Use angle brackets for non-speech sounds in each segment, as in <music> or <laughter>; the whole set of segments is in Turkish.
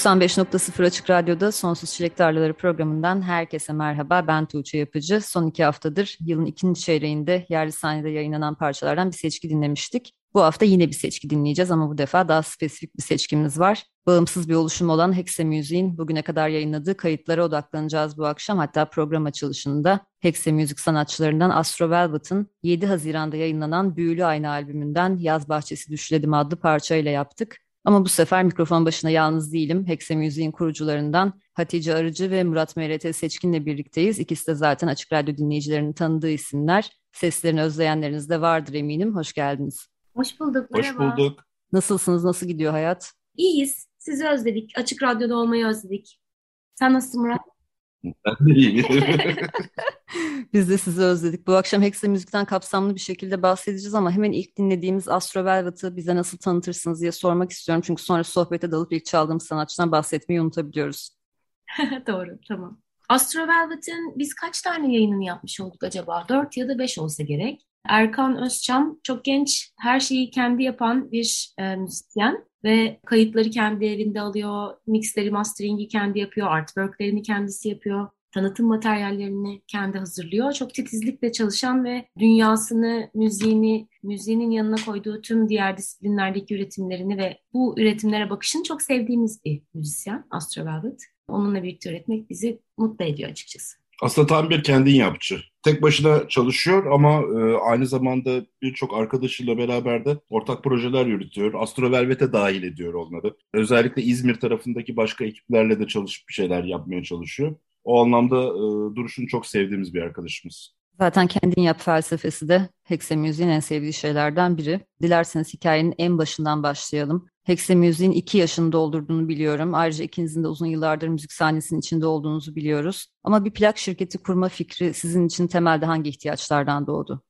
95.0 Açık Radyo'da Sonsuz Çilek Tarlaları programından herkese merhaba. Ben Tuğçe Yapıcı. Son iki haftadır yılın ikinci çeyreğinde yerli sahnede yayınlanan parçalardan bir seçki dinlemiştik. Bu hafta yine bir seçki dinleyeceğiz ama bu defa daha spesifik bir seçkimiz var. Bağımsız bir oluşum olan Hexe Müziğin bugüne kadar yayınladığı kayıtlara odaklanacağız bu akşam. Hatta program açılışında Hexe Müzik sanatçılarından Astro Velvet'ın 7 Haziran'da yayınlanan Büyülü Ayna albümünden Yaz Bahçesi Düşledim adlı parçayla yaptık. Ama bu sefer mikrofon başına yalnız değilim. Hexe Müziğin kurucularından Hatice Arıcı ve Murat MRT Seçkin'le birlikteyiz. İkisi de zaten Açık Radyo dinleyicilerinin tanıdığı isimler. Seslerini özleyenleriniz de vardır eminim. Hoş geldiniz. Hoş bulduk. Merhaba. Hoş bulduk. Nasılsınız? Nasıl gidiyor hayat? İyiyiz. Sizi özledik. Açık Radyo'da olmayı özledik. Sen nasılsın Murat? Ben de iyiyim. Biz de sizi özledik. Bu akşam Hexe Müzik'ten kapsamlı bir şekilde bahsedeceğiz ama hemen ilk dinlediğimiz Astro Velvet'ı bize nasıl tanıtırsınız diye sormak istiyorum. Çünkü sonra sohbete dalıp ilk çaldığımız sanatçıdan bahsetmeyi unutabiliyoruz. <laughs> Doğru, tamam. Astro Velvet'in biz kaç tane yayınını yapmış olduk acaba? Dört ya da beş olsa gerek. Erkan Özçam çok genç, her şeyi kendi yapan bir e, müzisyen ve kayıtları kendi evinde alıyor, mixleri, mastering'i kendi yapıyor, artworklerini kendisi yapıyor, tanıtım materyallerini kendi hazırlıyor. Çok titizlikle çalışan ve dünyasını, müziğini, müziğinin yanına koyduğu tüm diğer disiplinlerdeki üretimlerini ve bu üretimlere bakışını çok sevdiğimiz bir müzisyen Astro Velvet. Onunla birlikte üretmek bizi mutlu ediyor açıkçası. Aslında tam bir kendin yapıcı. Tek başına çalışıyor ama e, aynı zamanda birçok arkadaşıyla beraber de ortak projeler yürütüyor. Astro Velvet'e dahil ediyor onları. Özellikle İzmir tarafındaki başka ekiplerle de çalışıp bir şeyler yapmaya çalışıyor. O anlamda e, duruşunu çok sevdiğimiz bir arkadaşımız. Zaten kendin yap felsefesi de Hexe Müziğin en sevdiği şeylerden biri. Dilerseniz hikayenin en başından başlayalım. Hexe Müziğin iki yaşını doldurduğunu biliyorum. Ayrıca ikinizin de uzun yıllardır müzik sahnesinin içinde olduğunuzu biliyoruz. Ama bir plak şirketi kurma fikri sizin için temelde hangi ihtiyaçlardan doğdu?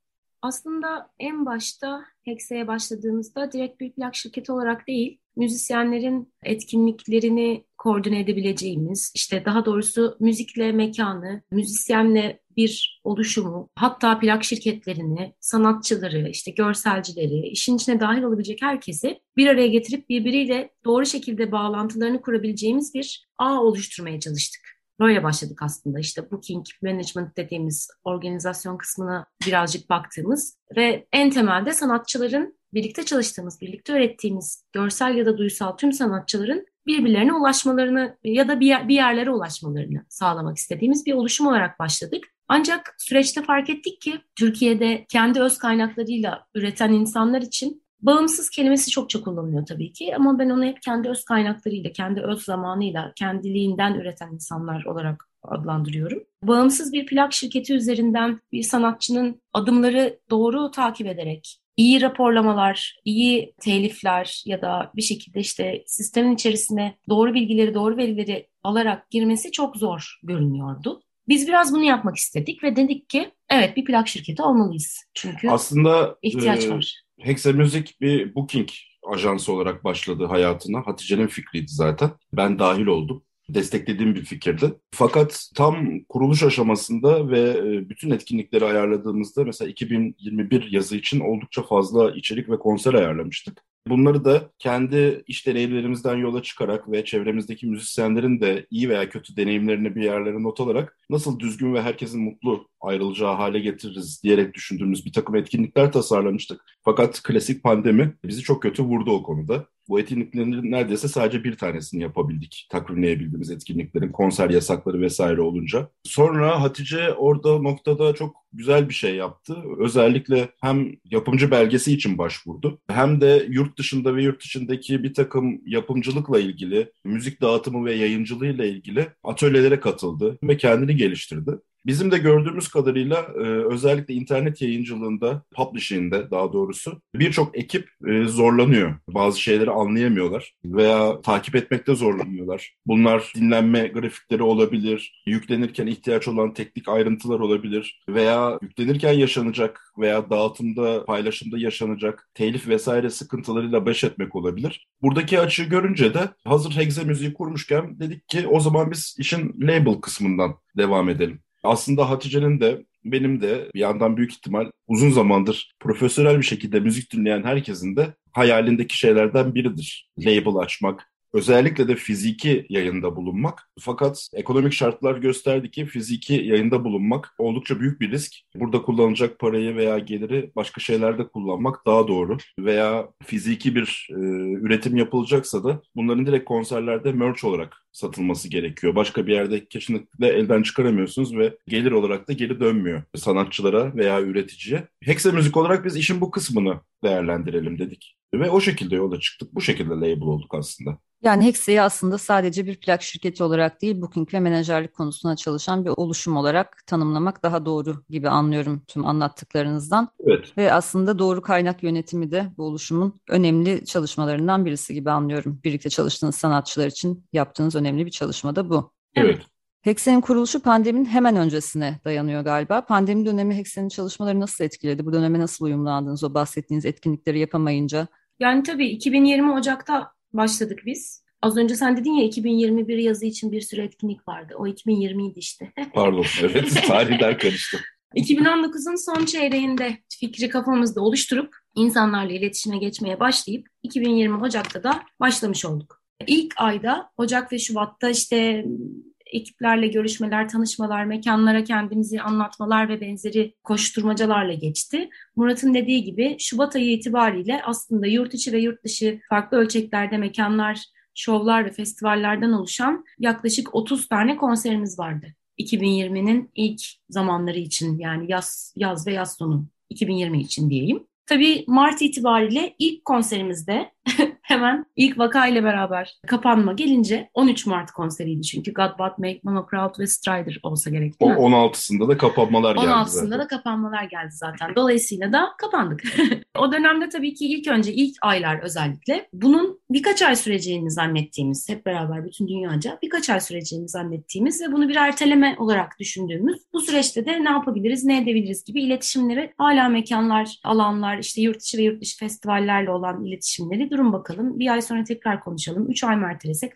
Aslında en başta Hexe'ye başladığımızda direkt bir plak şirketi olarak değil, müzisyenlerin etkinliklerini koordine edebileceğimiz, işte daha doğrusu müzikle mekanı, müzisyenle bir oluşumu, hatta plak şirketlerini, sanatçıları, işte görselcileri, işin içine dahil olabilecek herkesi bir araya getirip birbiriyle doğru şekilde bağlantılarını kurabileceğimiz bir ağ oluşturmaya çalıştık. Böyle başladık aslında işte booking, management dediğimiz organizasyon kısmına birazcık baktığımız ve en temelde sanatçıların birlikte çalıştığımız, birlikte öğrettiğimiz görsel ya da duysal tüm sanatçıların birbirlerine ulaşmalarını ya da bir, bir yerlere ulaşmalarını sağlamak istediğimiz bir oluşum olarak başladık. Ancak süreçte fark ettik ki Türkiye'de kendi öz kaynaklarıyla üreten insanlar için bağımsız kelimesi çok çok kullanılıyor tabii ki ama ben onu hep kendi öz kaynaklarıyla, kendi öz zamanıyla, kendiliğinden üreten insanlar olarak adlandırıyorum. Bağımsız bir plak şirketi üzerinden bir sanatçının adımları doğru takip ederek iyi raporlamalar, iyi telifler ya da bir şekilde işte sistemin içerisine doğru bilgileri, doğru verileri alarak girmesi çok zor görünüyordu. Biz biraz bunu yapmak istedik ve dedik ki evet bir plak şirketi olmalıyız. Çünkü aslında ihtiyaç e, var. Hexe Music bir booking ajansı olarak başladı hayatına. Hatice'nin fikriydi zaten. Ben dahil oldum desteklediğim bir fikirdi. Fakat tam kuruluş aşamasında ve e, bütün etkinlikleri ayarladığımızda mesela 2021 yazı için oldukça fazla içerik ve konser ayarlamıştık. Bunları da kendi iş deneyimlerimizden yola çıkarak ve çevremizdeki müzisyenlerin de iyi veya kötü deneyimlerini bir yerlere not alarak nasıl düzgün ve herkesin mutlu ayrılacağı hale getiririz diyerek düşündüğümüz bir takım etkinlikler tasarlamıştık. Fakat klasik pandemi bizi çok kötü vurdu o konuda. Bu etkinliklerin neredeyse sadece bir tanesini yapabildik. Takvimleyebildiğimiz etkinliklerin konser yasakları vesaire olunca. Sonra Hatice orada noktada çok güzel bir şey yaptı. Özellikle hem yapımcı belgesi için başvurdu hem de yurt dışında ve yurt içindeki bir takım yapımcılıkla ilgili, müzik dağıtımı ve yayıncılığıyla ilgili atölyelere katıldı ve kendini geliştirdi. Bizim de gördüğümüz kadarıyla e, özellikle internet yayıncılığında, publishing'de daha doğrusu birçok ekip e, zorlanıyor. Bazı şeyleri anlayamıyorlar veya takip etmekte zorlanıyorlar. Bunlar dinlenme grafikleri olabilir, yüklenirken ihtiyaç olan teknik ayrıntılar olabilir veya yüklenirken yaşanacak veya dağıtımda, paylaşımda yaşanacak telif vesaire sıkıntılarıyla baş etmek olabilir. Buradaki açığı görünce de hazır Hexe müziği kurmuşken dedik ki o zaman biz işin label kısmından devam edelim. Aslında Hatice'nin de benim de bir yandan büyük ihtimal uzun zamandır profesyonel bir şekilde müzik dinleyen herkesin de hayalindeki şeylerden biridir. Label açmak, Özellikle de fiziki yayında bulunmak. Fakat ekonomik şartlar gösterdi ki fiziki yayında bulunmak oldukça büyük bir risk. Burada kullanılacak parayı veya geliri başka şeylerde kullanmak daha doğru. Veya fiziki bir e, üretim yapılacaksa da bunların direkt konserlerde merch olarak satılması gerekiyor. Başka bir yerde kesinlikle elden çıkaramıyorsunuz ve gelir olarak da geri dönmüyor sanatçılara veya üreticiye. Hexe müzik olarak biz işin bu kısmını değerlendirelim dedik. Ve o şekilde yola çıktık. Bu şekilde label olduk aslında. Yani Hexa'yı aslında sadece bir plak şirketi olarak değil, booking ve menajerlik konusuna çalışan bir oluşum olarak tanımlamak daha doğru gibi anlıyorum tüm anlattıklarınızdan. Evet. Ve aslında doğru kaynak yönetimi de bu oluşumun önemli çalışmalarından birisi gibi anlıyorum. Birlikte çalıştığınız sanatçılar için yaptığınız önemli bir çalışma da bu. Evet. Hexen'in kuruluşu pandeminin hemen öncesine dayanıyor galiba. Pandemi dönemi Hexen'in çalışmaları nasıl etkiledi? Bu döneme nasıl uyumlandınız o bahsettiğiniz etkinlikleri yapamayınca? Yani tabii 2020 Ocak'ta başladık biz. Az önce sen dedin ya 2021 yazı için bir sürü etkinlik vardı. O 2020 idi işte. <laughs> Pardon evet <laughs> tarihler karıştı. 2019'un son çeyreğinde fikri kafamızda oluşturup insanlarla iletişime geçmeye başlayıp 2020 Ocak'ta da başlamış olduk. İlk ayda Ocak ve Şubat'ta işte ekiplerle görüşmeler, tanışmalar, mekanlara kendimizi anlatmalar ve benzeri koşturmacalarla geçti. Murat'ın dediği gibi Şubat ayı itibariyle aslında yurt içi ve yurt dışı farklı ölçeklerde mekanlar, şovlar ve festivallerden oluşan yaklaşık 30 tane konserimiz vardı. 2020'nin ilk zamanları için yani yaz, yaz ve yaz sonu 2020 için diyeyim. Tabii Mart itibariyle ilk konserimizde <laughs> hemen ilk vaka ile beraber kapanma gelince 13 Mart konseriydi çünkü God But Make Monocrowd ve Strider olsa gerek O 16'sında da kapanmalar geldi 16'sında zaten. da kapanmalar geldi zaten. Dolayısıyla da kapandık. <laughs> o dönemde tabii ki ilk önce ilk aylar özellikle bunun birkaç ay süreceğini zannettiğimiz hep beraber bütün dünyaca birkaç ay süreceğini zannettiğimiz ve bunu bir erteleme olarak düşündüğümüz bu süreçte de ne yapabiliriz ne edebiliriz gibi iletişimleri hala mekanlar, alanlar işte yurt içi ve yurt dışı festivallerle olan iletişimleri durum bakalım. Bir ay sonra tekrar konuşalım. Üç ay mı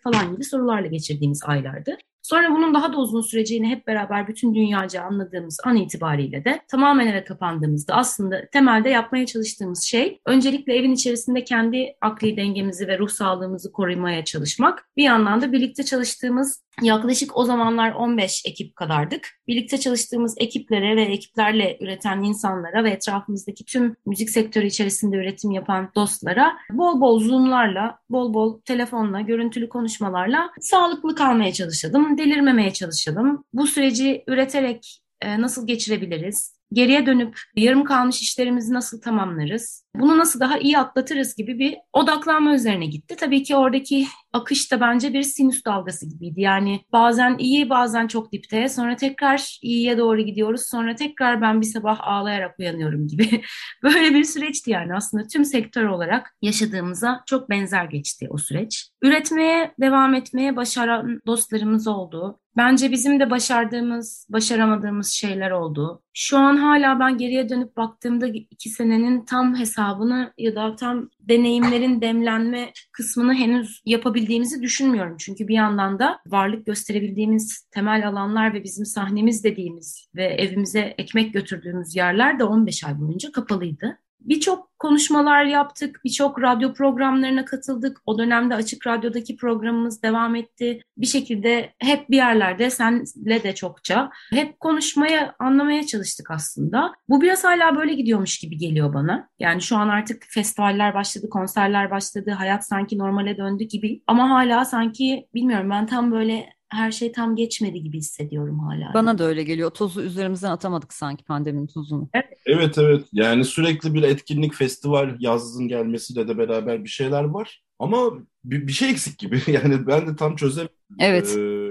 falan gibi sorularla geçirdiğimiz aylardı. Sonra bunun daha da uzun süreceğini hep beraber bütün dünyaca anladığımız an itibariyle de tamamen eve kapandığımızda aslında temelde yapmaya çalıştığımız şey öncelikle evin içerisinde kendi akli dengemizi ve ruh sağlığımızı korumaya çalışmak. Bir yandan da birlikte çalıştığımız Yaklaşık o zamanlar 15 ekip kadardık. Birlikte çalıştığımız ekiplere ve ekiplerle üreten insanlara ve etrafımızdaki tüm müzik sektörü içerisinde üretim yapan dostlara bol bol zoomlarla, bol bol telefonla, görüntülü konuşmalarla sağlıklı kalmaya çalışalım, delirmemeye çalışalım. Bu süreci üreterek e, nasıl geçirebiliriz? Geriye dönüp yarım kalmış işlerimizi nasıl tamamlarız? Bunu nasıl daha iyi atlatırız gibi bir odaklanma üzerine gitti. Tabii ki oradaki akış da bence bir sinüs dalgası gibiydi. Yani bazen iyi bazen çok dipte sonra tekrar iyiye doğru gidiyoruz sonra tekrar ben bir sabah ağlayarak uyanıyorum gibi. <laughs> Böyle bir süreçti yani aslında tüm sektör olarak yaşadığımıza çok benzer geçti o süreç. Üretmeye devam etmeye başaran dostlarımız oldu. Bence bizim de başardığımız, başaramadığımız şeyler oldu. Şu an hala ben geriye dönüp baktığımda iki senenin tam hesabını ya da tam deneyimlerin demlenme kısmını henüz yapabildiğimizi düşünmüyorum. Çünkü bir yandan da varlık gösterebildiğimiz temel alanlar ve bizim sahnemiz dediğimiz ve evimize ekmek götürdüğümüz yerler de 15 ay boyunca kapalıydı. Birçok konuşmalar yaptık, birçok radyo programlarına katıldık. O dönemde Açık Radyo'daki programımız devam etti. Bir şekilde hep bir yerlerde senle de çokça hep konuşmaya, anlamaya çalıştık aslında. Bu biraz hala böyle gidiyormuş gibi geliyor bana. Yani şu an artık festivaller başladı, konserler başladı, hayat sanki normale döndü gibi. Ama hala sanki bilmiyorum ben tam böyle her şey tam geçmedi gibi hissediyorum hala. Bana da öyle geliyor. Tozu üzerimizden atamadık sanki pandeminin tozunu. Evet evet. Yani sürekli bir etkinlik, festival yazın gelmesiyle de beraber bir şeyler var. Ama bir, bir şey eksik gibi. <laughs> Yani ben de tam çözemiyorum. Evet. Ee,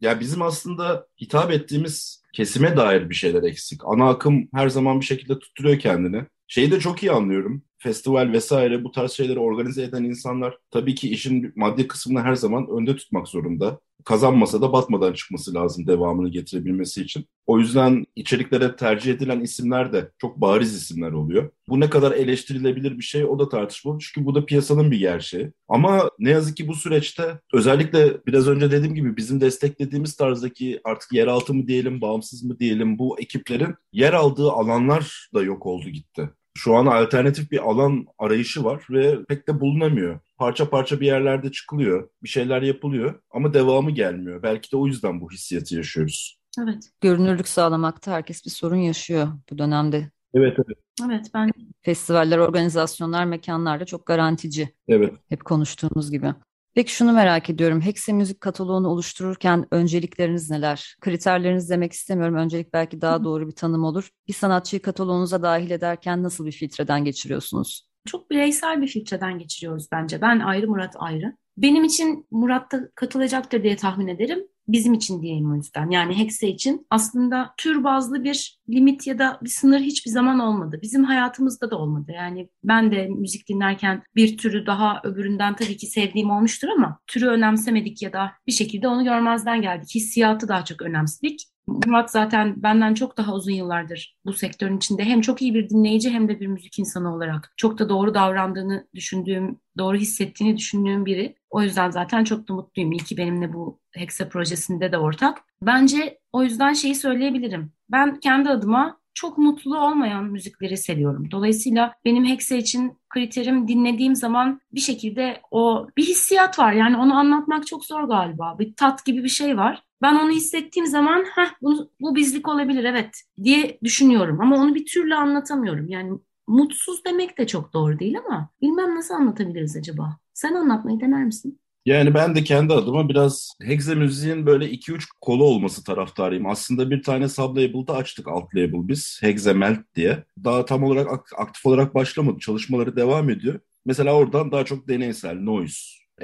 ya bizim aslında hitap ettiğimiz kesime dair bir şeyler eksik. Ana akım her zaman bir şekilde tutturuyor kendini. Şeyi de çok iyi anlıyorum. Festival vesaire bu tarz şeyleri organize eden insanlar tabii ki işin maddi kısmını her zaman önde tutmak zorunda kazanmasa da batmadan çıkması lazım devamını getirebilmesi için. O yüzden içeriklere tercih edilen isimler de çok bariz isimler oluyor. Bu ne kadar eleştirilebilir bir şey o da tartışmalı çünkü bu da piyasanın bir gerçeği. Ama ne yazık ki bu süreçte özellikle biraz önce dediğim gibi bizim desteklediğimiz tarzdaki artık yeraltı mı diyelim, bağımsız mı diyelim bu ekiplerin yer aldığı alanlar da yok oldu gitti. Şu an alternatif bir alan arayışı var ve pek de bulunamıyor. Parça parça bir yerlerde çıkılıyor, bir şeyler yapılıyor ama devamı gelmiyor. Belki de o yüzden bu hissiyatı yaşıyoruz. Evet. Görünürlük sağlamakta herkes bir sorun yaşıyor bu dönemde. Evet evet. Evet ben Festivaller, organizasyonlar, mekanlar da çok garantici. Evet. Hep konuştuğumuz gibi. Peki şunu merak ediyorum. Hexe müzik kataloğunu oluştururken öncelikleriniz neler? Kriterleriniz demek istemiyorum. Öncelik belki daha doğru bir tanım olur. Bir sanatçıyı kataloğunuza dahil ederken nasıl bir filtreden geçiriyorsunuz? çok bireysel bir filtreden geçiriyoruz bence. Ben ayrı, Murat ayrı. Benim için Murat da katılacaktır diye tahmin ederim. Bizim için diyeyim o yüzden. Yani Hexe için aslında tür bazlı bir limit ya da bir sınır hiçbir zaman olmadı. Bizim hayatımızda da olmadı. Yani ben de müzik dinlerken bir türü daha öbüründen tabii ki sevdiğim olmuştur ama türü önemsemedik ya da bir şekilde onu görmezden geldik. Hissiyatı daha çok önemsedik. Murat zaten benden çok daha uzun yıllardır bu sektörün içinde hem çok iyi bir dinleyici hem de bir müzik insanı olarak çok da doğru davrandığını düşündüğüm, doğru hissettiğini düşündüğüm biri. O yüzden zaten çok da mutluyum. İyi ki benimle bu Hexa projesinde de ortak. Bence o yüzden şeyi söyleyebilirim. Ben kendi adıma çok mutlu olmayan müzikleri seviyorum. Dolayısıyla benim Hexe için kriterim dinlediğim zaman bir şekilde o bir hissiyat var. Yani onu anlatmak çok zor galiba. Bir tat gibi bir şey var. Ben onu hissettiğim zaman Heh, bu, bu bizlik olabilir evet diye düşünüyorum. Ama onu bir türlü anlatamıyorum. Yani mutsuz demek de çok doğru değil ama bilmem nasıl anlatabiliriz acaba. Sen anlatmayı dener misin? Yani ben de kendi adıma biraz Hexe müziğin böyle 2-3 kolu olması taraftarıyım. Aslında bir tane sublabel'da açtık alt label biz. Hexe Melt diye. Daha tam olarak aktif olarak başlamadı. Çalışmaları devam ediyor. Mesela oradan daha çok deneysel, noise,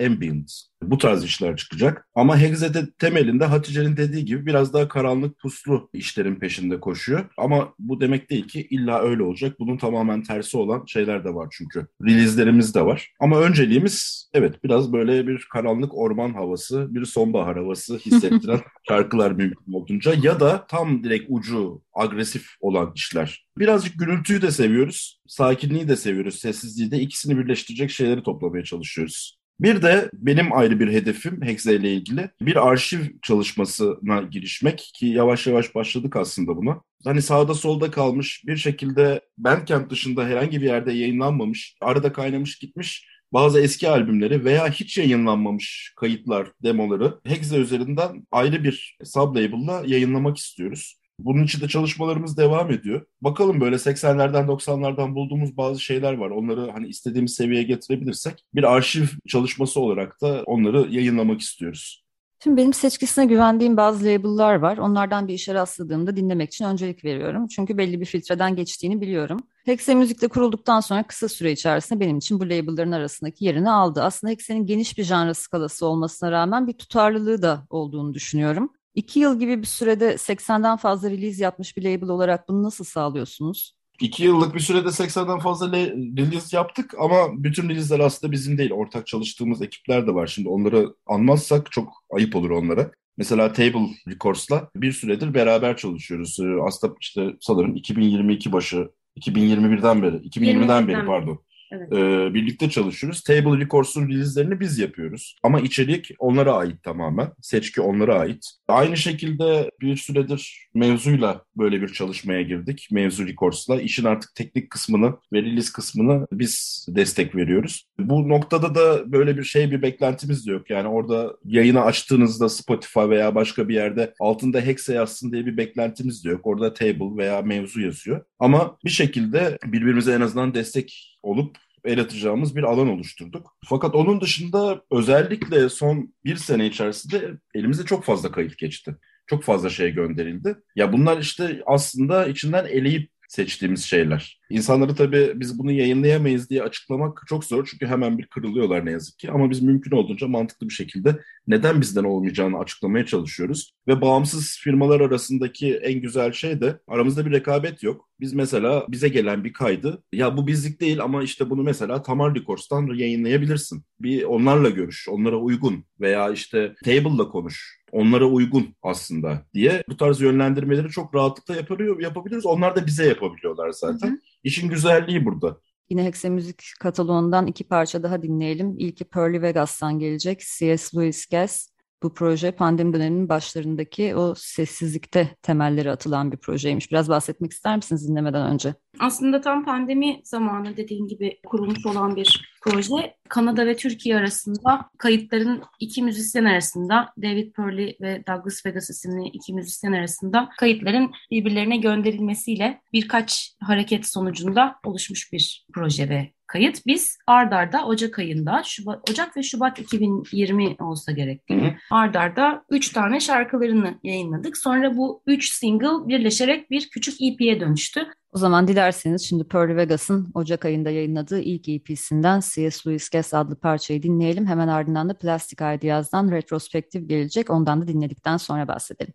ambient bu tarz işler çıkacak. Ama Hexe'de temelinde Hatice'nin dediği gibi biraz daha karanlık puslu işlerin peşinde koşuyor. Ama bu demek değil ki illa öyle olacak. Bunun tamamen tersi olan şeyler de var çünkü. Release'lerimiz de var. Ama önceliğimiz evet biraz böyle bir karanlık orman havası, bir sonbahar havası hissettiren <laughs> şarkılar mümkün olduğunca ya da tam direkt ucu agresif olan işler. Birazcık gürültüyü de seviyoruz, sakinliği de seviyoruz, sessizliği de ikisini birleştirecek şeyleri toplamaya çalışıyoruz. Bir de benim ayrı bir hedefim Hexe ile ilgili bir arşiv çalışmasına girişmek ki yavaş yavaş başladık aslında buna. Hani sağda solda kalmış bir şekilde Bandcamp dışında herhangi bir yerde yayınlanmamış, arada kaynamış gitmiş bazı eski albümleri veya hiç yayınlanmamış kayıtlar, demoları Hexe üzerinden ayrı bir sublabel'la yayınlamak istiyoruz. Bunun için de çalışmalarımız devam ediyor. Bakalım böyle 80'lerden 90'lardan bulduğumuz bazı şeyler var. Onları hani istediğimiz seviyeye getirebilirsek bir arşiv çalışması olarak da onları yayınlamak istiyoruz. Şimdi benim seçkisine güvendiğim bazı label'lar var. Onlardan bir işe rastladığımda dinlemek için öncelik veriyorum. Çünkü belli bir filtreden geçtiğini biliyorum. Hexe Müzik'te kurulduktan sonra kısa süre içerisinde benim için bu label'ların arasındaki yerini aldı. Aslında Hexe'nin geniş bir janra skalası olmasına rağmen bir tutarlılığı da olduğunu düşünüyorum. İki yıl gibi bir sürede 80'den fazla release yapmış bir label olarak bunu nasıl sağlıyorsunuz? İki yıllık bir sürede 80'den fazla release yaptık ama bütün release'ler aslında bizim değil. Ortak çalıştığımız ekipler de var. Şimdi onları anmazsak çok ayıp olur onlara. Mesela Table Records'la bir süredir beraber çalışıyoruz. Aslında işte sanırım 2022 başı, 2021'den beri, 2020'den beri pardon. Evet. e, birlikte çalışıyoruz. Table Records'un release'lerini biz yapıyoruz. Ama içerik onlara ait tamamen. Seçki onlara ait. Aynı şekilde bir süredir mevzuyla böyle bir çalışmaya girdik. Mevzu Records'la. İşin artık teknik kısmını ve release kısmını biz destek veriyoruz. Bu noktada da böyle bir şey bir beklentimiz de yok. Yani orada yayını açtığınızda Spotify veya başka bir yerde altında Hexe yazsın diye bir beklentimiz de yok. Orada table veya mevzu yazıyor. Ama bir şekilde birbirimize en azından destek olup el atacağımız bir alan oluşturduk. Fakat onun dışında özellikle son bir sene içerisinde elimizde çok fazla kayıt geçti. Çok fazla şey gönderildi. Ya bunlar işte aslında içinden eleyip seçtiğimiz şeyler. İnsanları tabii biz bunu yayınlayamayız diye açıklamak çok zor çünkü hemen bir kırılıyorlar ne yazık ki. Ama biz mümkün olduğunca mantıklı bir şekilde neden bizden olmayacağını açıklamaya çalışıyoruz. Ve bağımsız firmalar arasındaki en güzel şey de aramızda bir rekabet yok. Biz mesela bize gelen bir kaydı ya bu bizlik değil ama işte bunu mesela Tamar Records'tan yayınlayabilirsin. Bir onlarla görüş, onlara uygun veya işte Table'la konuş onlara uygun aslında diye bu tarz yönlendirmeleri çok rahatlıkla yapabiliyor, yapabiliyoruz. Onlar da bize yapabiliyorlar zaten. Hı hı. İşin güzelliği burada. Yine Hexe Müzik kataloğundan iki parça daha dinleyelim. İlki Pearly Vegas'tan gelecek. C.S. Lewis Guess. Bu proje pandemi döneminin başlarındaki o sessizlikte temelleri atılan bir projeymiş. Biraz bahsetmek ister misiniz dinlemeden önce? Aslında tam pandemi zamanı dediğin gibi kurulmuş olan bir proje. Kanada ve Türkiye arasında kayıtların iki müzisyen arasında David Purley ve Douglas Vegas isimli iki müzisyen arasında kayıtların birbirlerine gönderilmesiyle birkaç hareket sonucunda oluşmuş bir proje ve kayıt. Biz ardarda Ocak ayında, Şubat, Ocak ve Şubat 2020 olsa gerek Ardarda üç tane şarkılarını yayınladık. Sonra bu üç single birleşerek bir küçük EP'ye dönüştü. O zaman dilerseniz şimdi Pearl Vegas'ın Ocak ayında yayınladığı ilk EP'sinden C.S. Lewis Guess adlı parçayı dinleyelim. Hemen ardından da Plastic Ideas'dan retrospektif gelecek. Ondan da dinledikten sonra bahsedelim.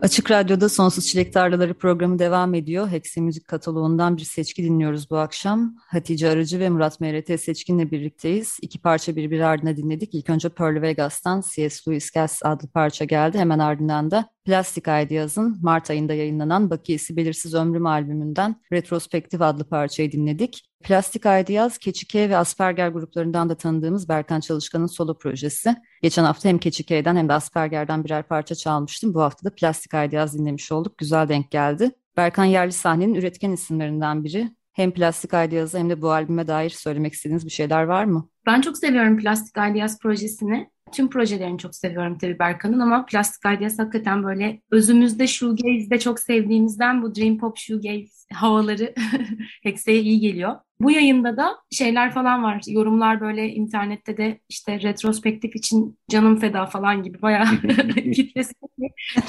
Açık Radyo'da Sonsuz Çilek Tarlaları programı devam ediyor. Hexe Müzik kataloğundan bir seçki dinliyoruz bu akşam. Hatice Arıcı ve Murat MRT Seçkin'le birlikteyiz. İki parça birbiri ardına dinledik. İlk önce Pearl Vegas'tan C.S. Lewis Guess adlı parça geldi. Hemen ardından da Plastik Ideas'ın Mart ayında yayınlanan Bakiyesi Belirsiz Ömrüm albümünden Retrospektif adlı parçayı dinledik. Plastik Ideas, Keçike ve Asperger gruplarından da tanıdığımız Berkan Çalışkan'ın solo projesi. Geçen hafta hem Keçike'den hem de Asperger'den birer parça çalmıştım. Bu hafta da Plastik Ideas dinlemiş olduk. Güzel denk geldi. Berkan yerli sahnenin üretken isimlerinden biri. Hem Plastik Ideas'a hem de bu albüme dair söylemek istediğiniz bir şeyler var mı? Ben çok seviyorum Plastik Ideas projesini. Tüm projelerini çok seviyorum tabii Berkan'ın ama Plastik Ideas hakikaten böyle özümüzde shoegaze'de çok sevdiğimizden bu dream pop shoegaze havaları <laughs> Hexe'ye iyi geliyor. Bu yayında da şeyler falan var. Yorumlar böyle internette de işte retrospektif için canım feda falan gibi bayağı <laughs> kitlesi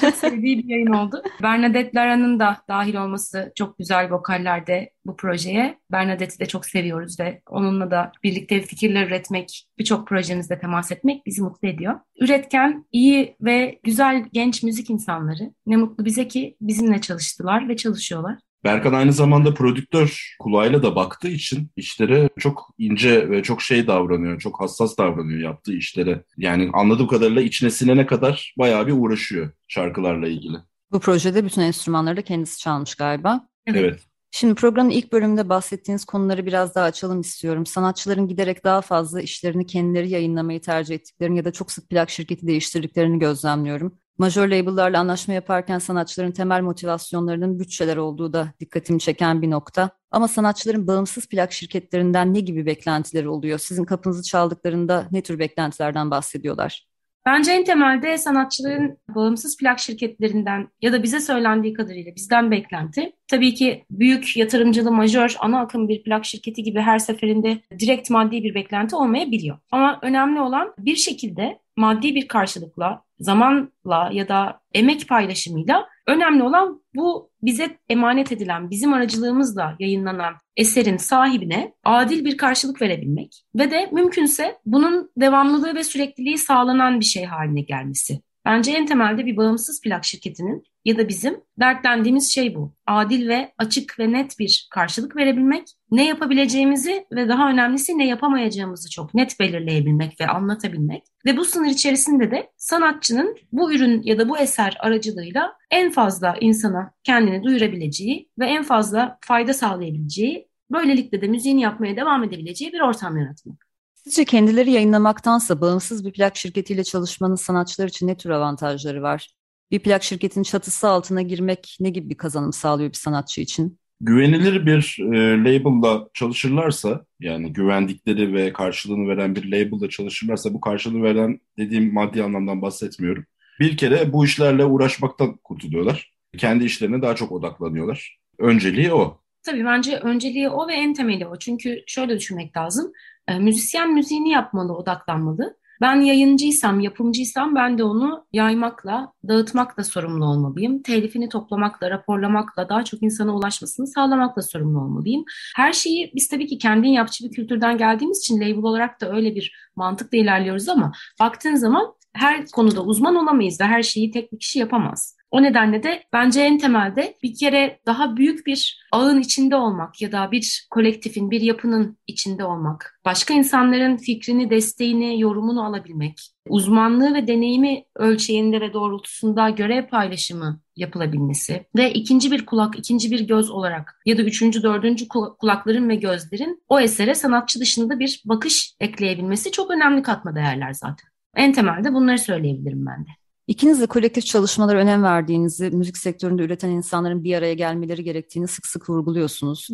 çok sevdiği bir yayın oldu. Bernadette Lara'nın da dahil olması çok güzel vokallerde bu projeye. Bernadette'i de çok seviyoruz ve onunla da birlikte fikirler üretmek, birçok projemizde temas etmek bizi mutlu ediyor. Üretken, iyi ve güzel genç müzik insanları. Ne mutlu bize ki bizimle çalıştılar ve çalışıyorlar. Berkan aynı zamanda prodüktör kulağıyla da baktığı için işlere çok ince ve çok şey davranıyor, çok hassas davranıyor yaptığı işlere. Yani anladığım kadarıyla içine sinene kadar bayağı bir uğraşıyor şarkılarla ilgili. Bu projede bütün enstrümanları da kendisi çalmış galiba. Evet. evet. Şimdi programın ilk bölümünde bahsettiğiniz konuları biraz daha açalım istiyorum. Sanatçıların giderek daha fazla işlerini kendileri yayınlamayı tercih ettiklerini ya da çok sık plak şirketi değiştirdiklerini gözlemliyorum. Major label'larla anlaşma yaparken sanatçıların temel motivasyonlarının bütçeler olduğu da dikkatimi çeken bir nokta. Ama sanatçıların bağımsız plak şirketlerinden ne gibi beklentileri oluyor? Sizin kapınızı çaldıklarında ne tür beklentilerden bahsediyorlar? Bence en temelde sanatçıların bağımsız plak şirketlerinden ya da bize söylendiği kadarıyla bizden beklenti tabii ki büyük yatırımcılı majör ana akım bir plak şirketi gibi her seferinde direkt maddi bir beklenti olmayabiliyor. Ama önemli olan bir şekilde maddi bir karşılıkla, zamanla ya da emek paylaşımıyla önemli olan bu bize emanet edilen, bizim aracılığımızla yayınlanan eserin sahibine adil bir karşılık verebilmek ve de mümkünse bunun devamlılığı ve sürekliliği sağlanan bir şey haline gelmesi. Bence en temelde bir bağımsız plak şirketinin ya da bizim dertlendiğimiz şey bu. Adil ve açık ve net bir karşılık verebilmek, ne yapabileceğimizi ve daha önemlisi ne yapamayacağımızı çok net belirleyebilmek ve anlatabilmek ve bu sınır içerisinde de sanatçının bu ürün ya da bu eser aracılığıyla en fazla insana kendini duyurabileceği ve en fazla fayda sağlayabileceği Böylelikle de müziğini yapmaya devam edebileceği bir ortam yaratmak. Sizce kendileri yayınlamaktansa bağımsız bir plak şirketiyle çalışmanın sanatçılar için ne tür avantajları var? Bir plak şirketin çatısı altına girmek ne gibi bir kazanım sağlıyor bir sanatçı için? Güvenilir bir e, label'la çalışırlarsa, yani güvendikleri ve karşılığını veren bir label'la çalışırlarsa, bu karşılığı veren dediğim maddi anlamdan bahsetmiyorum. Bir kere bu işlerle uğraşmaktan kurtuluyorlar. Kendi işlerine daha çok odaklanıyorlar. Önceliği o. Tabii bence önceliği o ve en temeli o. Çünkü şöyle düşünmek lazım. E, müzisyen müziğini yapmalı, odaklanmalı. Ben yayıncıysam, yapımcıysam ben de onu yaymakla, dağıtmakla sorumlu olmalıyım. Telifini toplamakla, raporlamakla, daha çok insana ulaşmasını sağlamakla sorumlu olmalıyım. Her şeyi biz tabii ki kendin yapçı bir kültürden geldiğimiz için label olarak da öyle bir mantıkla ilerliyoruz ama baktığın zaman her konuda uzman olamayız ve her şeyi tek bir kişi yapamaz. O nedenle de bence en temelde bir kere daha büyük bir ağın içinde olmak ya da bir kolektifin, bir yapının içinde olmak, başka insanların fikrini, desteğini, yorumunu alabilmek, uzmanlığı ve deneyimi ölçeğinde ve doğrultusunda görev paylaşımı yapılabilmesi ve ikinci bir kulak, ikinci bir göz olarak ya da üçüncü, dördüncü kulakların ve gözlerin o esere sanatçı dışında bir bakış ekleyebilmesi çok önemli katma değerler zaten. En temelde bunları söyleyebilirim ben de. İkiniz de kolektif çalışmalara önem verdiğinizi, müzik sektöründe üreten insanların bir araya gelmeleri gerektiğini sık sık vurguluyorsunuz.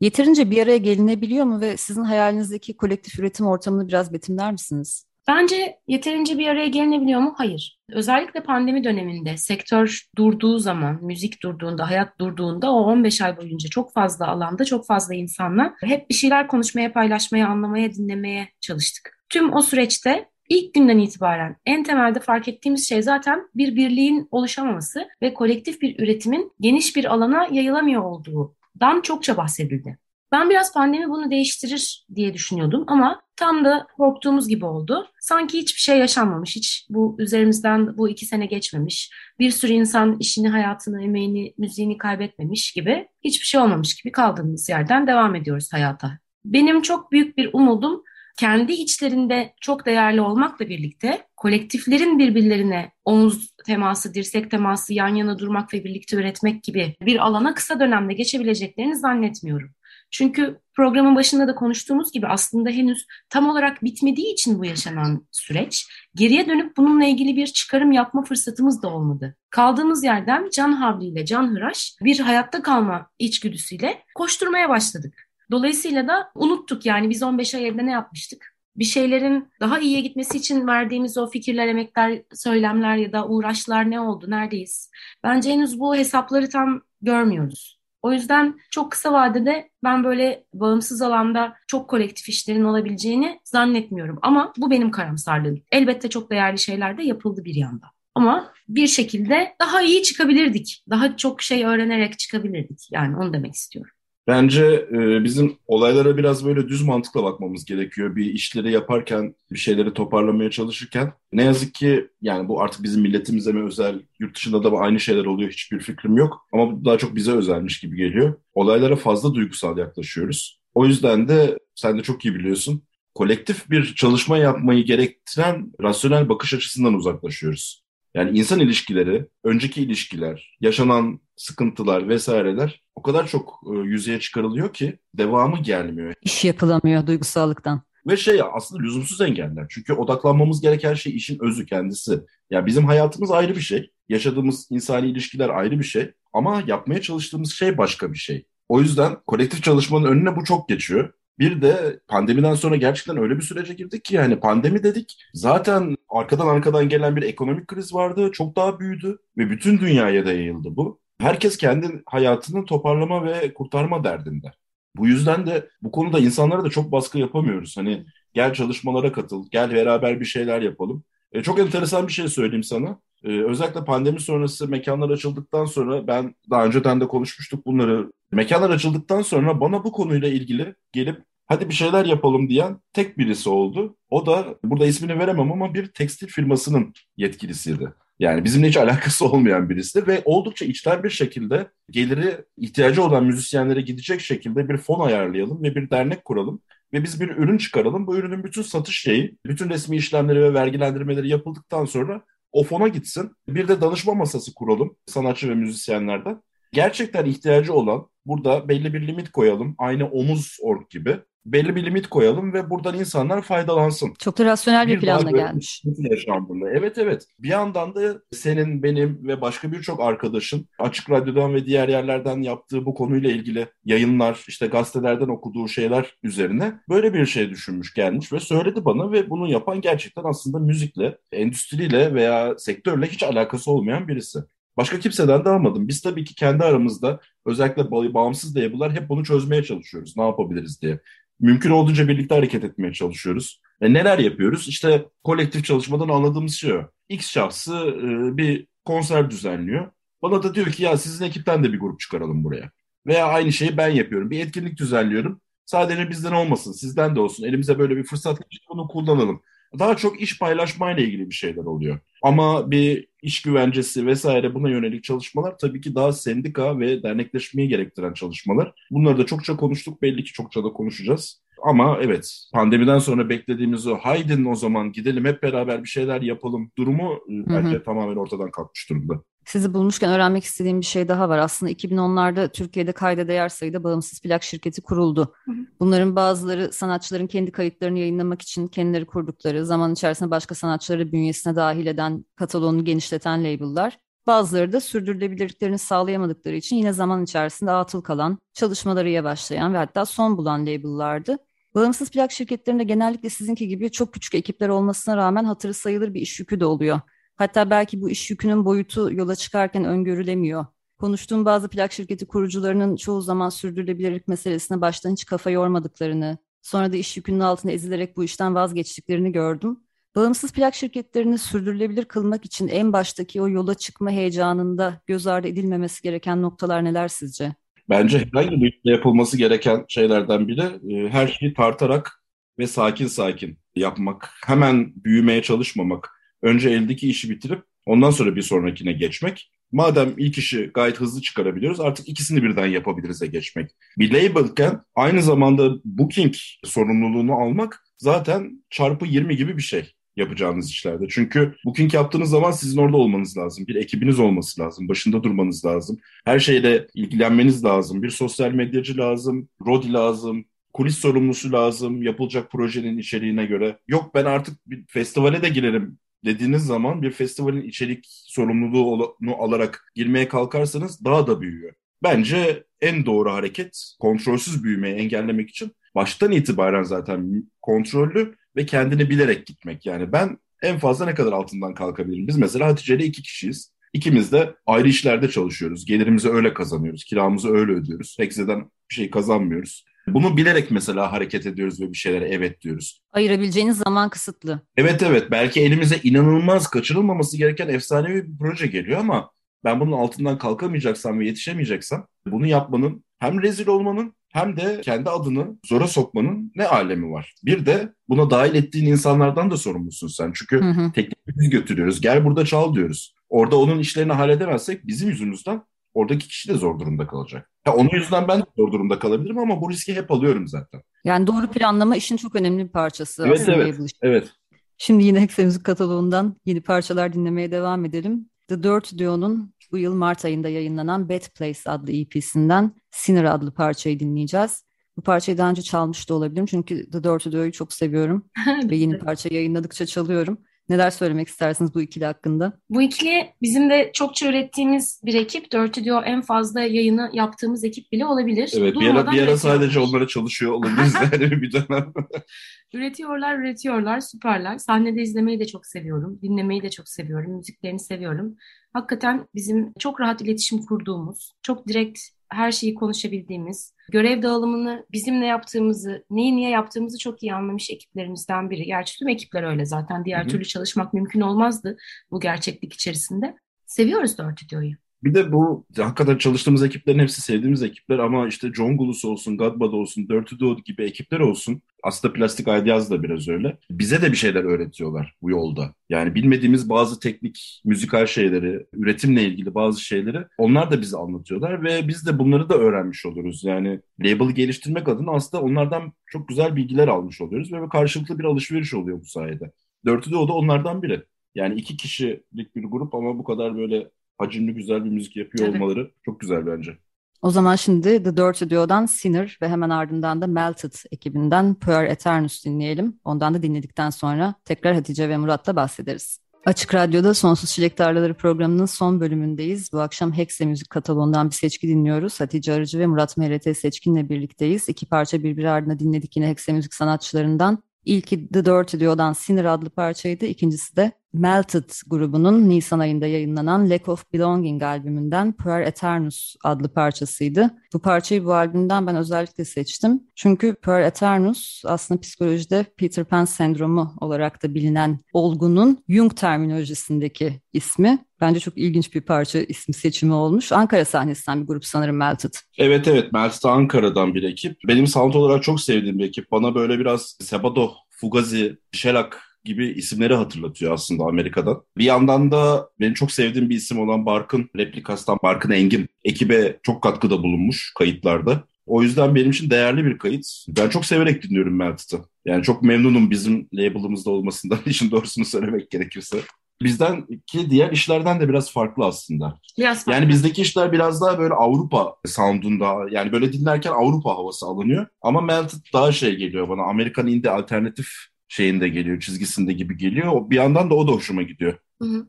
Yeterince bir araya gelinebiliyor mu ve sizin hayalinizdeki kolektif üretim ortamını biraz betimler misiniz? Bence yeterince bir araya gelinebiliyor mu? Hayır. Özellikle pandemi döneminde sektör durduğu zaman, müzik durduğunda, hayat durduğunda o 15 ay boyunca çok fazla alanda, çok fazla insanla hep bir şeyler konuşmaya, paylaşmaya, anlamaya, dinlemeye çalıştık. Tüm o süreçte İlk günden itibaren en temelde fark ettiğimiz şey zaten bir birliğin oluşamaması ve kolektif bir üretimin geniş bir alana yayılamıyor olduğundan çokça bahsedildi. Ben biraz pandemi bunu değiştirir diye düşünüyordum ama tam da korktuğumuz gibi oldu. Sanki hiçbir şey yaşanmamış, hiç bu üzerimizden bu iki sene geçmemiş, bir sürü insan işini, hayatını, emeğini, müziğini kaybetmemiş gibi, hiçbir şey olmamış gibi kaldığımız yerden devam ediyoruz hayata. Benim çok büyük bir umudum kendi içlerinde çok değerli olmakla birlikte kolektiflerin birbirlerine omuz teması, dirsek teması, yan yana durmak ve birlikte üretmek gibi bir alana kısa dönemde geçebileceklerini zannetmiyorum. Çünkü programın başında da konuştuğumuz gibi aslında henüz tam olarak bitmediği için bu yaşanan süreç, geriye dönüp bununla ilgili bir çıkarım yapma fırsatımız da olmadı. Kaldığımız yerden can havliyle, can hıraş bir hayatta kalma içgüdüsüyle koşturmaya başladık. Dolayısıyla da unuttuk yani biz 15 ay evde ne yapmıştık? Bir şeylerin daha iyiye gitmesi için verdiğimiz o fikirler, emekler, söylemler ya da uğraşlar ne oldu, neredeyiz? Bence henüz bu hesapları tam görmüyoruz. O yüzden çok kısa vadede ben böyle bağımsız alanda çok kolektif işlerin olabileceğini zannetmiyorum. Ama bu benim karamsarlığım. Elbette çok değerli şeyler de yapıldı bir yanda. Ama bir şekilde daha iyi çıkabilirdik. Daha çok şey öğrenerek çıkabilirdik. Yani onu demek istiyorum. Bence e, bizim olaylara biraz böyle düz mantıkla bakmamız gerekiyor. Bir işleri yaparken, bir şeyleri toparlamaya çalışırken. Ne yazık ki yani bu artık bizim milletimize mi özel, yurt dışında da aynı şeyler oluyor hiçbir fikrim yok. Ama bu daha çok bize özelmiş gibi geliyor. Olaylara fazla duygusal yaklaşıyoruz. O yüzden de sen de çok iyi biliyorsun. Kolektif bir çalışma yapmayı gerektiren rasyonel bakış açısından uzaklaşıyoruz. Yani insan ilişkileri, önceki ilişkiler, yaşanan sıkıntılar vesaireler o kadar çok e, yüzeye çıkarılıyor ki devamı gelmiyor. İş yapılamıyor duygusallıktan. Ve şey aslında lüzumsuz engeller. Çünkü odaklanmamız gereken şey işin özü kendisi. Ya yani bizim hayatımız ayrı bir şey. Yaşadığımız insani ilişkiler ayrı bir şey. Ama yapmaya çalıştığımız şey başka bir şey. O yüzden kolektif çalışmanın önüne bu çok geçiyor. Bir de pandemiden sonra gerçekten öyle bir sürece girdik ki yani pandemi dedik. Zaten arkadan arkadan gelen bir ekonomik kriz vardı. Çok daha büyüdü ve bütün dünyaya da yayıldı bu. Herkes kendi hayatını toparlama ve kurtarma derdinde. Bu yüzden de bu konuda insanlara da çok baskı yapamıyoruz. Hani gel çalışmalara katıl, gel beraber bir şeyler yapalım. E, çok enteresan bir şey söyleyeyim sana. E, özellikle pandemi sonrası mekanlar açıldıktan sonra ben daha önceden de konuşmuştuk bunları. Mekanlar açıldıktan sonra bana bu konuyla ilgili gelip hadi bir şeyler yapalım diyen tek birisi oldu. O da burada ismini veremem ama bir tekstil firmasının yetkilisiydi. Yani bizimle hiç <laughs> alakası olmayan birisi ve oldukça içten bir şekilde geliri ihtiyacı olan müzisyenlere gidecek şekilde bir fon ayarlayalım ve bir dernek kuralım ve biz bir ürün çıkaralım. Bu ürünün bütün satış şeyi, bütün resmi işlemleri ve vergilendirmeleri yapıldıktan sonra o fona gitsin. Bir de danışma masası kuralım sanatçı ve müzisyenlerden. Gerçekten ihtiyacı olan burada belli bir limit koyalım. Aynı omuz org gibi belli bir limit koyalım ve buradan insanlar faydalansın. Çok da rasyonel bir, bir planla gelmiş. Yaşamında. Evet evet. Bir yandan da senin, benim ve başka birçok arkadaşın Açık Radyo'dan ve diğer yerlerden yaptığı bu konuyla ilgili yayınlar, işte gazetelerden okuduğu şeyler üzerine böyle bir şey düşünmüş gelmiş ve söyledi bana ve bunu yapan gerçekten aslında müzikle, endüstriyle veya sektörle hiç alakası olmayan birisi. Başka kimseden de almadım. Biz tabii ki kendi aramızda özellikle bağımsız label'lar hep bunu çözmeye çalışıyoruz. Ne yapabiliriz diye mümkün olduğunca birlikte hareket etmeye çalışıyoruz. E neler yapıyoruz? İşte kolektif çalışmadan anladığımız şey o. X şahsı e, bir konser düzenliyor. Bana da diyor ki ya sizin ekipten de bir grup çıkaralım buraya. Veya aynı şeyi ben yapıyorum. Bir etkinlik düzenliyorum. Sadece bizden olmasın, sizden de olsun. Elimize böyle bir fırsat geçip bunu kullanalım. Daha çok iş paylaşmayla ilgili bir şeyler oluyor. Ama bir iş güvencesi vesaire buna yönelik çalışmalar tabii ki daha sendika ve dernekleşmeyi gerektiren çalışmalar. Bunları da çokça konuştuk. Belli ki çokça da konuşacağız. Ama evet pandemiden sonra beklediğimiz o haydin o zaman gidelim hep beraber bir şeyler yapalım durumu e, bence hı hı. tamamen ortadan kalkmış durumda. Sizi bulmuşken öğrenmek istediğim bir şey daha var. Aslında 2010'larda Türkiye'de kayda değer sayıda bağımsız plak şirketi kuruldu. Bunların bazıları sanatçıların kendi kayıtlarını yayınlamak için kendileri kurdukları, zaman içerisinde başka sanatçıları bünyesine dahil eden, kataloğunu genişleten label'lar. Bazıları da sürdürülebilirliklerini sağlayamadıkları için yine zaman içerisinde atıl kalan, çalışmaları yavaşlayan ve hatta son bulan label'lardı. Bağımsız plak şirketlerinde genellikle sizinki gibi çok küçük ekipler olmasına rağmen hatırı sayılır bir iş yükü de oluyor. Hatta belki bu iş yükünün boyutu yola çıkarken öngörülemiyor. Konuştuğum bazı plak şirketi kurucularının çoğu zaman sürdürülebilirlik meselesine baştan hiç kafa yormadıklarını, sonra da iş yükünün altında ezilerek bu işten vazgeçtiklerini gördüm. Bağımsız plak şirketlerini sürdürülebilir kılmak için en baştaki o yola çıkma heyecanında göz ardı edilmemesi gereken noktalar neler sizce? Bence herhangi bir yapılması gereken şeylerden biri e, her şeyi tartarak ve sakin sakin yapmak. Hemen büyümeye çalışmamak önce eldeki işi bitirip ondan sonra bir sonrakine geçmek. Madem ilk işi gayet hızlı çıkarabiliyoruz artık ikisini birden yapabiliriz de geçmek. Bir labelken aynı zamanda booking sorumluluğunu almak zaten çarpı 20 gibi bir şey yapacağınız işlerde. Çünkü booking yaptığınız zaman sizin orada olmanız lazım. Bir ekibiniz olması lazım. Başında durmanız lazım. Her şeyle ilgilenmeniz lazım. Bir sosyal medyacı lazım. Rodi lazım kulis sorumlusu lazım yapılacak projenin içeriğine göre. Yok ben artık bir festivale de girerim dediğiniz zaman bir festivalin içerik sorumluluğunu alarak girmeye kalkarsanız daha da büyüyor. Bence en doğru hareket kontrolsüz büyümeyi engellemek için baştan itibaren zaten kontrollü ve kendini bilerek gitmek. Yani ben en fazla ne kadar altından kalkabilirim? Biz mesela Hatice ile iki kişiyiz. İkimiz de ayrı işlerde çalışıyoruz. Gelirimizi öyle kazanıyoruz. Kiramızı öyle ödüyoruz. Hexe'den bir şey kazanmıyoruz. Bunu bilerek mesela hareket ediyoruz ve bir şeylere evet diyoruz. Ayırabileceğiniz zaman kısıtlı. Evet evet belki elimize inanılmaz kaçırılmaması gereken efsanevi bir proje geliyor ama ben bunun altından kalkamayacaksam ve yetişemeyeceksem bunu yapmanın hem rezil olmanın hem de kendi adını zora sokmanın ne alemi var. Bir de buna dahil ettiğin insanlardan da sorumlusun sen. Çünkü hı hı. teknik biz götürüyoruz. Gel burada çal diyoruz. Orada onun işlerini halledemezsek bizim yüzümüzden oradaki kişi de zor durumda kalacak. Ya onun yüzünden ben de zor durumda kalabilirim ama bu riski hep alıyorum zaten. Yani doğru planlama işin çok önemli bir parçası. Evet evet. evet. Şimdi yine Hexe Müzik kataloğundan yeni parçalar dinlemeye devam edelim. The Dirt Duo'nun bu yıl Mart ayında yayınlanan Bad Place adlı EP'sinden Sinner adlı parçayı dinleyeceğiz. Bu parçayı daha önce çalmış da olabilirim çünkü The Dirty Duo'yu çok seviyorum <laughs> ve yeni parça yayınladıkça çalıyorum. Neler söylemek istersiniz bu ikili hakkında? Bu ikili bizim de çokça ürettiğimiz bir ekip. Dirty Duo en fazla yayını yaptığımız ekip bile olabilir. Evet bir ara, bir ara sadece onlara çalışıyor olabiliriz <laughs> yani bir dönem. <laughs> üretiyorlar, üretiyorlar, süperler. Sahnede izlemeyi de çok seviyorum, dinlemeyi de çok seviyorum, müziklerini seviyorum. Hakikaten bizim çok rahat iletişim kurduğumuz, çok direkt her şeyi konuşabildiğimiz, görev dağılımını bizimle yaptığımızı, neyi niye yaptığımızı çok iyi anlamış ekiplerimizden biri. Gerçi tüm ekipler öyle zaten. Diğer Hı-hı. türlü çalışmak mümkün olmazdı bu gerçeklik içerisinde. Seviyoruz Dört Stüdyo'yu. Bir de bu hakikaten çalıştığımız ekiplerin hepsi sevdiğimiz ekipler ama işte John Gulus olsun, Godbad olsun, Dirty Duo gibi ekipler olsun. Aslında Plastik Ideas da biraz öyle. Bize de bir şeyler öğretiyorlar bu yolda. Yani bilmediğimiz bazı teknik, müzikal şeyleri, üretimle ilgili bazı şeyleri onlar da bize anlatıyorlar ve biz de bunları da öğrenmiş oluruz. Yani label'ı geliştirmek adına aslında onlardan çok güzel bilgiler almış oluyoruz ve karşılıklı bir alışveriş oluyor bu sayede. Dirty Duo da onlardan biri. Yani iki kişilik bir grup ama bu kadar böyle hacimli güzel bir müzik yapıyor Tabii. olmaları çok güzel bence. O zaman şimdi The Dirty Duo'dan Sinner ve hemen ardından da Melted ekibinden Puer Eternus dinleyelim. Ondan da dinledikten sonra tekrar Hatice ve Murat'la bahsederiz. Açık Radyo'da Sonsuz Çilek Tarlaları programının son bölümündeyiz. Bu akşam Hexe Müzik kataloğundan bir seçki dinliyoruz. Hatice Arıcı ve Murat MRT Seçkin'le birlikteyiz. İki parça birbiri ardına dinledik yine Hexe Müzik sanatçılarından. İlki The Dirty Duo'dan Sinner adlı parçaydı. İkincisi de Melted grubunun Nisan ayında yayınlanan Lack of Belonging albümünden Puer Eternus adlı parçasıydı. Bu parçayı bu albümden ben özellikle seçtim. Çünkü Puer Eternus aslında psikolojide Peter Pan sendromu olarak da bilinen olgunun Jung terminolojisindeki ismi. Bence çok ilginç bir parça ismi seçimi olmuş. Ankara sahnesinden bir grup sanırım Melted. Evet evet Melted Ankara'dan bir ekip. Benim sound olarak çok sevdiğim bir ekip. Bana böyle biraz Sebado, Fugazi, Shellac gibi isimleri hatırlatıyor aslında Amerika'dan. Bir yandan da benim çok sevdiğim bir isim olan Barkın, Replikas'tan Barkın Engin ekibe çok katkıda bulunmuş kayıtlarda. O yüzden benim için değerli bir kayıt. Ben çok severek dinliyorum Melted'ı. Yani çok memnunum bizim label'ımızda olmasından <laughs> işin doğrusunu söylemek gerekirse. Bizden ki diğer işlerden de biraz farklı aslında. Biraz farklı. Yani bizdeki işler biraz daha böyle Avrupa sound'unda yani böyle dinlerken Avrupa havası alınıyor. Ama Melted daha şey geliyor bana Amerikan indie alternatif şeyinde geliyor, çizgisinde gibi geliyor. Bir yandan da o da hoşuma gidiyor.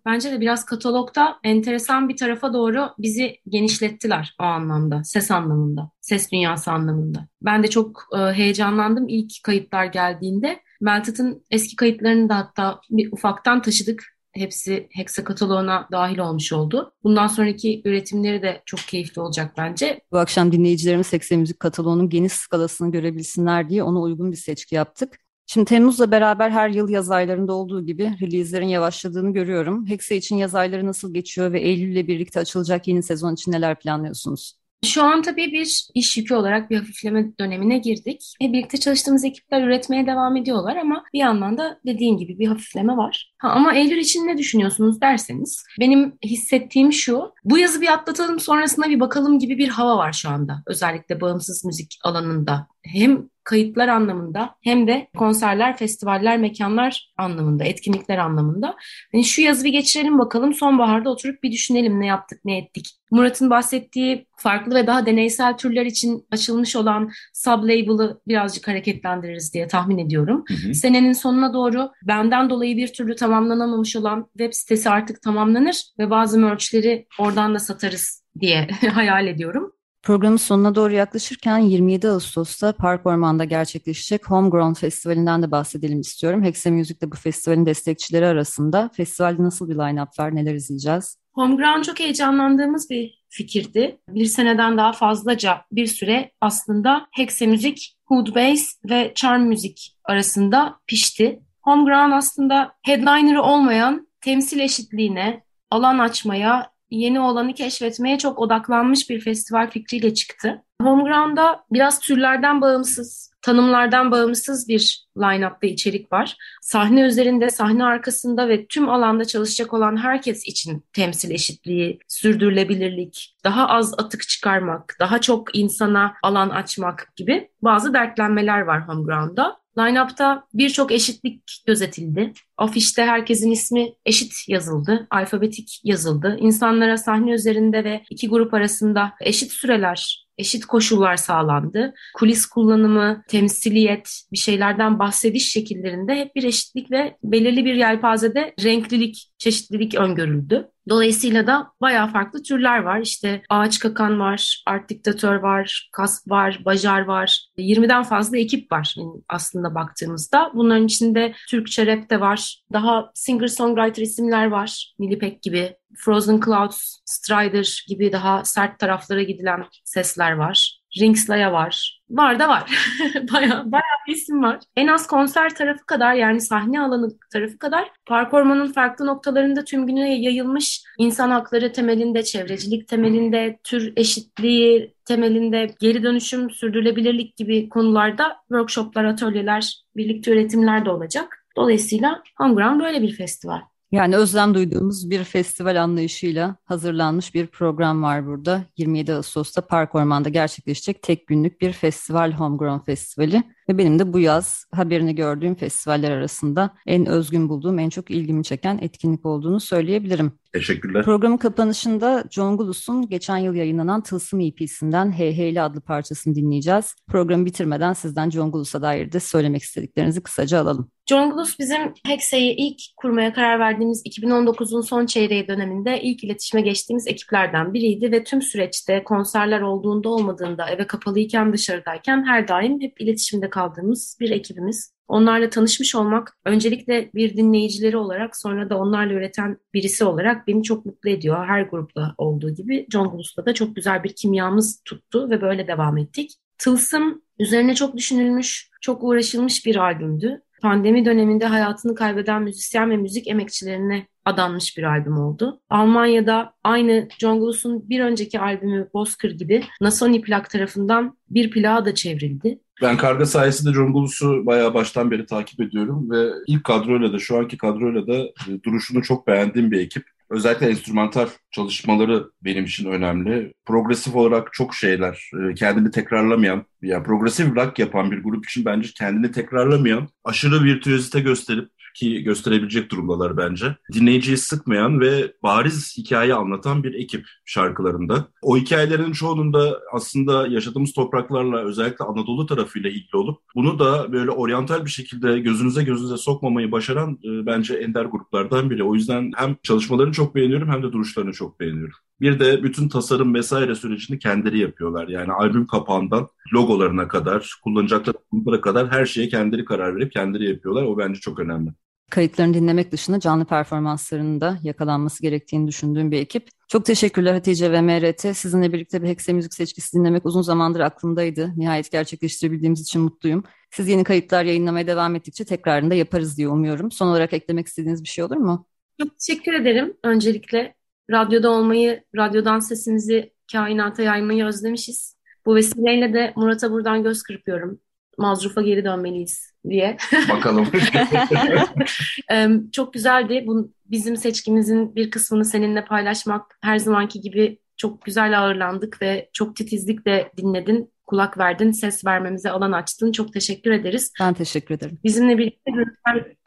Bence de biraz katalogda enteresan bir tarafa doğru bizi genişlettiler o anlamda, ses anlamında, ses dünyası anlamında. Ben de çok e, heyecanlandım ilk kayıtlar geldiğinde. Meltet'in eski kayıtlarını da hatta bir ufaktan taşıdık. Hepsi Hexa kataloğuna dahil olmuş oldu. Bundan sonraki üretimleri de çok keyifli olacak bence. Bu akşam dinleyicilerimiz Hexa Müzik kataloğunun geniş skalasını görebilsinler diye ona uygun bir seçki yaptık. Şimdi Temmuz'la beraber her yıl yaz aylarında olduğu gibi release'lerin yavaşladığını görüyorum. Hexe için yaz ayları nasıl geçiyor ve Eylül ile birlikte açılacak yeni sezon için neler planlıyorsunuz? Şu an tabii bir iş yükü olarak bir hafifleme dönemine girdik. E, birlikte çalıştığımız ekipler üretmeye devam ediyorlar ama bir yandan da dediğim gibi bir hafifleme var. Ha, ama Eylül için ne düşünüyorsunuz derseniz benim hissettiğim şu. Bu yazı bir atlatalım sonrasında bir bakalım gibi bir hava var şu anda. Özellikle bağımsız müzik alanında. Hem kayıtlar anlamında hem de konserler, festivaller, mekanlar anlamında, etkinlikler anlamında. Yani şu yazı bir geçirelim bakalım sonbaharda oturup bir düşünelim ne yaptık, ne ettik. Murat'ın bahsettiği farklı ve daha deneysel türler için açılmış olan sub-label'ı birazcık hareketlendiririz diye tahmin ediyorum. Hı hı. Senenin sonuna doğru benden dolayı bir türlü tamamlanamamış olan web sitesi artık tamamlanır ve bazı merchleri oradan da satarız diye <laughs> hayal ediyorum. Programın sonuna doğru yaklaşırken 27 Ağustos'ta Park Orman'da gerçekleşecek Homegrown Festivali'nden de bahsedelim istiyorum. Hexe de bu festivalin destekçileri arasında. Festivalde nasıl bir line-up var, neler izleyeceğiz? Homegrown çok heyecanlandığımız bir fikirdi. Bir seneden daha fazlaca bir süre aslında Hexe Müzik, Hood Bass ve Charm Müzik arasında pişti. Homegrown aslında headliner'ı olmayan temsil eşitliğine, alan açmaya yeni olanı keşfetmeye çok odaklanmış bir festival fikriyle çıktı. Homeground'da biraz türlerden bağımsız, tanımlardan bağımsız bir line-up ve içerik var. Sahne üzerinde, sahne arkasında ve tüm alanda çalışacak olan herkes için temsil eşitliği, sürdürülebilirlik, daha az atık çıkarmak, daha çok insana alan açmak gibi bazı dertlenmeler var Homeground'da. Line-up'ta birçok eşitlik gözetildi. Afişte herkesin ismi eşit yazıldı, alfabetik yazıldı. İnsanlara sahne üzerinde ve iki grup arasında eşit süreler, eşit koşullar sağlandı. Kulis kullanımı, temsiliyet, bir şeylerden bahsediş şekillerinde hep bir eşitlik ve belirli bir yelpazede renklilik, çeşitlilik öngörüldü. Dolayısıyla da bayağı farklı türler var. İşte ağaç kakan var, art diktatör var, kasp var, bajar var. 20'den fazla ekip var aslında baktığımızda. Bunların içinde Türkçe rap de var. Daha singer-songwriter isimler var. Nilipek gibi. Frozen Clouds, Strider gibi daha sert taraflara gidilen sesler var. Ringslaya var. Var da var. <laughs> bayağı, bayağı bir isim var. En az konser tarafı kadar yani sahne alanı tarafı kadar park ormanın farklı noktalarında tüm güne yayılmış insan hakları temelinde, çevrecilik temelinde, tür eşitliği temelinde, geri dönüşüm, sürdürülebilirlik gibi konularda workshoplar, atölyeler, birlikte üretimler de olacak. Dolayısıyla Homeground böyle bir festival. Yani özlem duyduğumuz bir festival anlayışıyla hazırlanmış bir program var burada. 27 Ağustos'ta Park Orman'da gerçekleşecek tek günlük bir festival Homegrown Festivali. Ve benim de bu yaz haberini gördüğüm festivaller arasında en özgün bulduğum, en çok ilgimi çeken etkinlik olduğunu söyleyebilirim. Teşekkürler. Programın kapanışında John Gulus'un geçen yıl yayınlanan Tılsım EP'sinden Hey Heyli adlı parçasını dinleyeceğiz. Programı bitirmeden sizden John Gulus'a dair de söylemek istediklerinizi kısaca alalım. John Gulus bizim Hexe'yi ilk kurmaya karar verdiğimiz 2019'un son çeyreği döneminde ilk iletişime geçtiğimiz ekiplerden biriydi ve tüm süreçte konserler olduğunda olmadığında eve kapalıyken dışarıdayken her daim hep iletişimde kaldığımız bir ekibimiz. Onlarla tanışmış olmak öncelikle bir dinleyicileri olarak sonra da onlarla üreten birisi olarak beni çok mutlu ediyor. Her grupta olduğu gibi John da çok güzel bir kimyamız tuttu ve böyle devam ettik. Tılsım üzerine çok düşünülmüş, çok uğraşılmış bir albümdü. Pandemi döneminde hayatını kaybeden müzisyen ve müzik emekçilerine adanmış bir albüm oldu. Almanya'da aynı John bir önceki albümü Bozkır gibi Nasoni plak tarafından bir plağa da çevrildi. Ben Karga sayesinde John bayağı baştan beri takip ediyorum ve ilk kadroyla da şu anki kadroyla da e, duruşunu çok beğendiğim bir ekip. Özellikle enstrümantal çalışmaları benim için önemli. Progresif olarak çok şeyler, e, kendini tekrarlamayan, yani progresif rock yapan bir grup için bence kendini tekrarlamayan, aşırı virtüözite gösterip ki gösterebilecek durumdalar bence. Dinleyiciyi sıkmayan ve bariz hikaye anlatan bir ekip şarkılarında. O hikayelerin çoğunun da aslında yaşadığımız topraklarla özellikle Anadolu tarafıyla ilgili olup bunu da böyle oryantal bir şekilde gözünüze gözünüze sokmamayı başaran e, bence ender gruplardan biri. O yüzden hem çalışmalarını çok beğeniyorum hem de duruşlarını çok beğeniyorum. Bir de bütün tasarım vesaire sürecini kendileri yapıyorlar. Yani albüm kapağından logolarına kadar, kullanacakları kadar her şeye kendileri karar verip kendileri yapıyorlar. O bence çok önemli. Kayıtlarını dinlemek dışında canlı performanslarının da yakalanması gerektiğini düşündüğüm bir ekip. Çok teşekkürler Hatice ve MRT. Sizinle birlikte bir Hekse müzik seçkisi dinlemek uzun zamandır aklımdaydı. Nihayet gerçekleştirebildiğimiz için mutluyum. Siz yeni kayıtlar yayınlamaya devam ettikçe tekrarında yaparız diye umuyorum. Son olarak eklemek istediğiniz bir şey olur mu? Çok teşekkür ederim. Öncelikle radyoda olmayı, radyodan sesimizi kainata yaymayı özlemişiz. Bu vesileyle de Murat'a buradan göz kırpıyorum. Mazruf'a geri dönmeliyiz diye. Bakalım. <laughs> çok güzeldi. Bu, bizim seçkimizin bir kısmını seninle paylaşmak her zamanki gibi çok güzel ağırlandık ve çok titizlikle dinledin kulak verdin, ses vermemize alan açtın. Çok teşekkür ederiz. Ben teşekkür ederim. Bizimle birlikte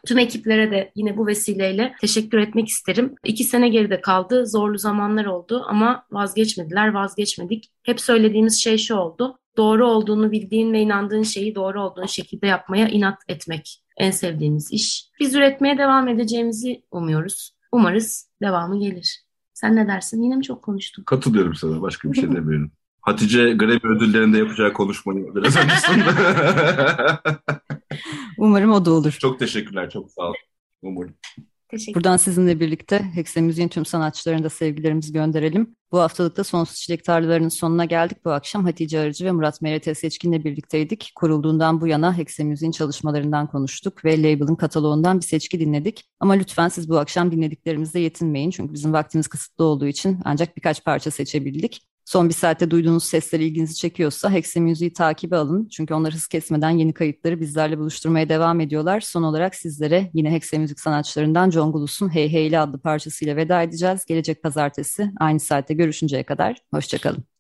tüm ekiplere de yine bu vesileyle teşekkür etmek isterim. İki sene geride kaldı. Zorlu zamanlar oldu ama vazgeçmediler, vazgeçmedik. Hep söylediğimiz şey şu oldu. Doğru olduğunu bildiğin ve inandığın şeyi doğru olduğun şekilde yapmaya inat etmek. En sevdiğimiz iş. Biz üretmeye devam edeceğimizi umuyoruz. Umarız devamı gelir. Sen ne dersin? Yine mi çok konuştum? Katılıyorum sana. Başka bir şey <laughs> demiyorum. Hatice Grammy ödüllerinde yapacağı konuşmayı biraz öncesinde. <laughs> Umarım o da olur. Çok teşekkürler, çok sağ olun. Umarım. Buradan sizinle birlikte Hekse Müziğin tüm sanatçılarına da sevgilerimizi gönderelim. Bu haftalıkta Sonsuz Çilek Tarlalarının sonuna geldik. Bu akşam Hatice Arıcı ve Murat Merete Seçkin'le birlikteydik. Kurulduğundan bu yana Hekse Müziğin çalışmalarından konuştuk ve label'ın kataloğundan bir seçki dinledik. Ama lütfen siz bu akşam dinlediklerimizle yetinmeyin. Çünkü bizim vaktimiz kısıtlı olduğu için ancak birkaç parça seçebildik. Son bir saatte duyduğunuz sesler ilginizi çekiyorsa Hexe Music'i takibe alın. Çünkü onlar hız kesmeden yeni kayıtları bizlerle buluşturmaya devam ediyorlar. Son olarak sizlere yine Hexe Müzik sanatçılarından John Gulus'un Hey Hey'li adlı parçasıyla veda edeceğiz. Gelecek pazartesi aynı saatte görüşünceye kadar. Hoşçakalın.